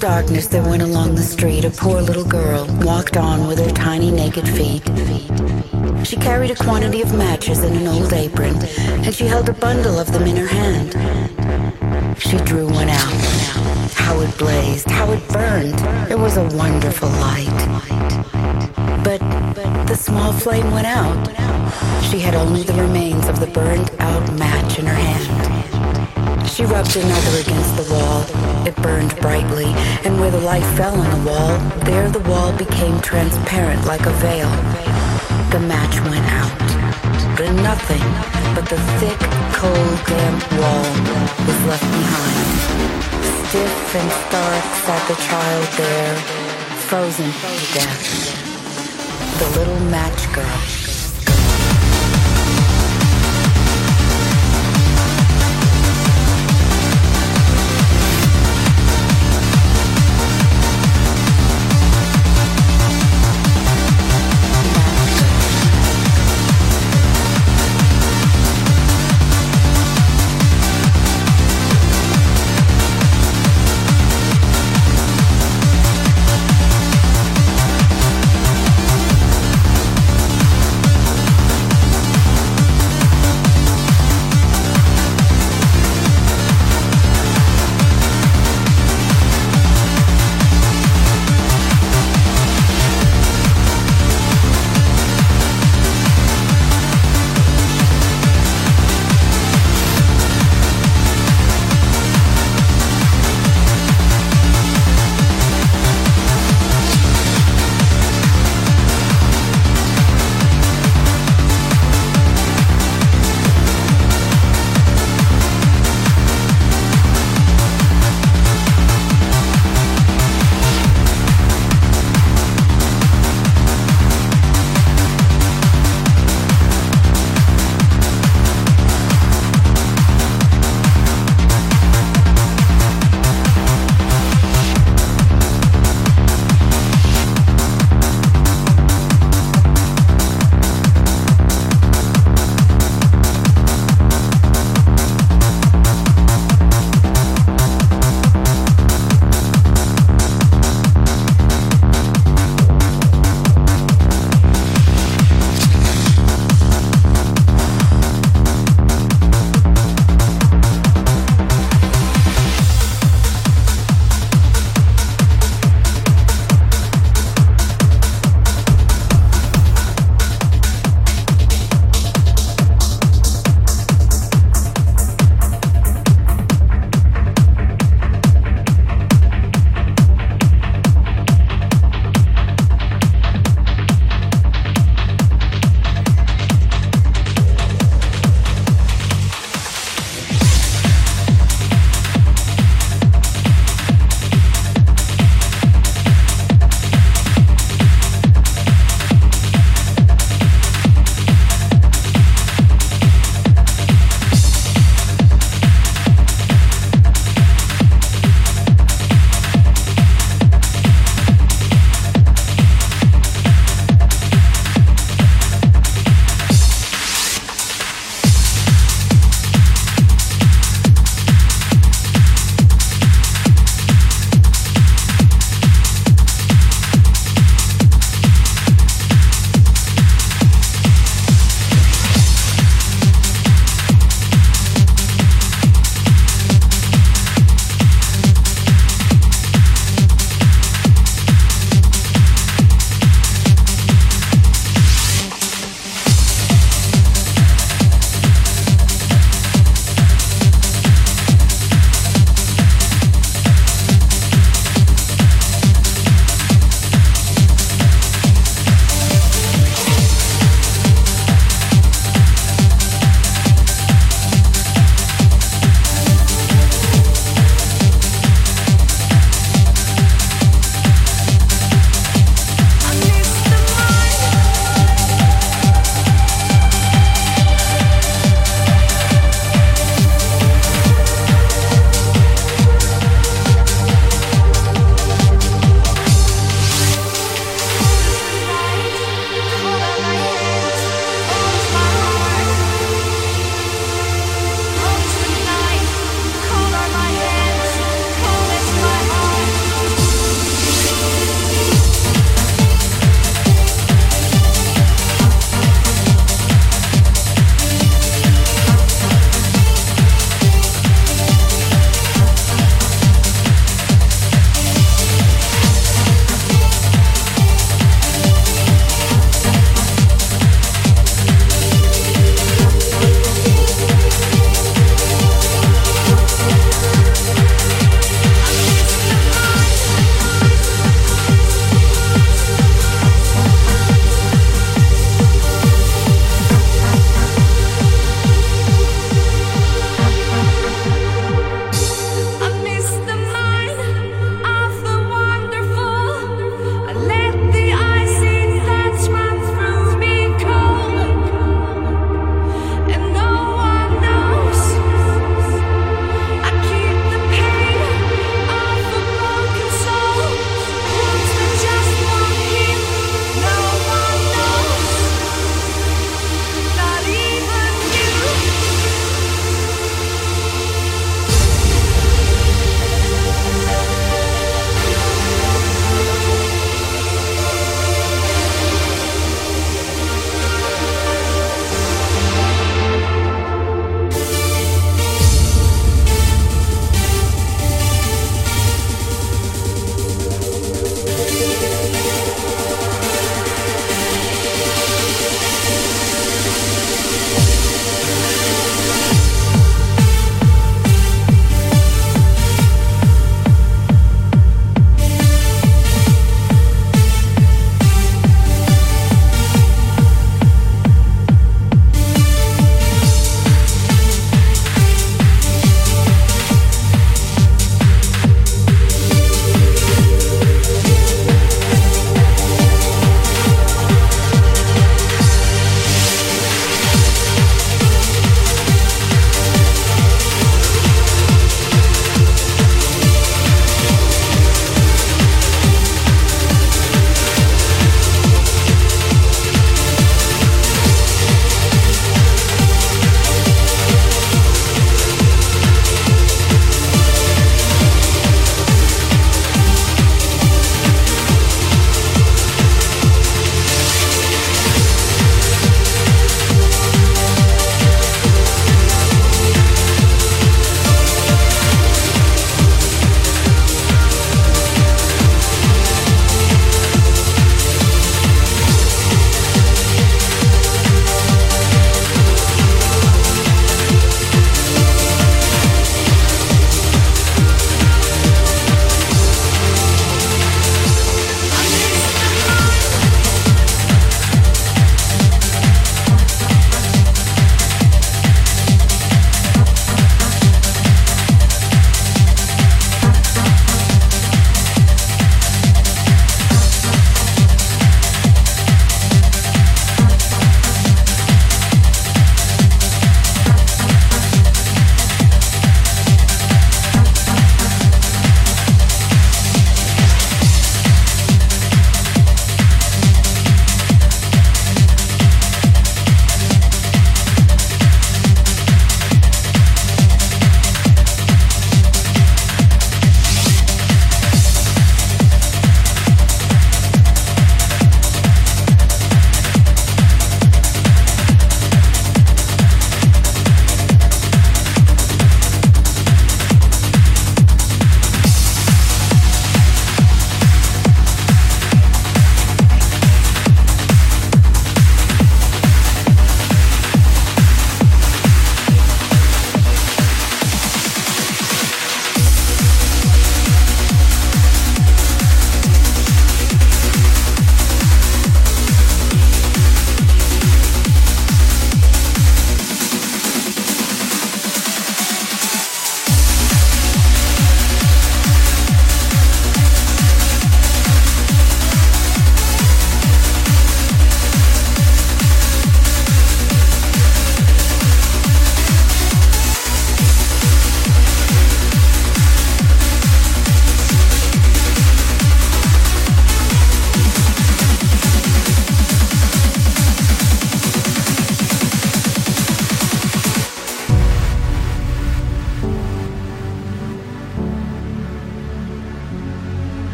darkness that went along the street, a poor little girl walked on with her tiny naked feet. She carried a quantity of matches in an old apron, and she held a bundle of them in her hand. She drew one out. How it blazed, how it burned. It was a wonderful light. But the small flame went out. She had only the remains of the burned out match in her hand. She rubbed another against the wall. It burned brightly, and where the light fell on the wall, there the wall became transparent like a veil. The match went out. But nothing but the thick, cold, damp wall was left behind. Stiff and stark sat the child there, frozen to death. The little match girl.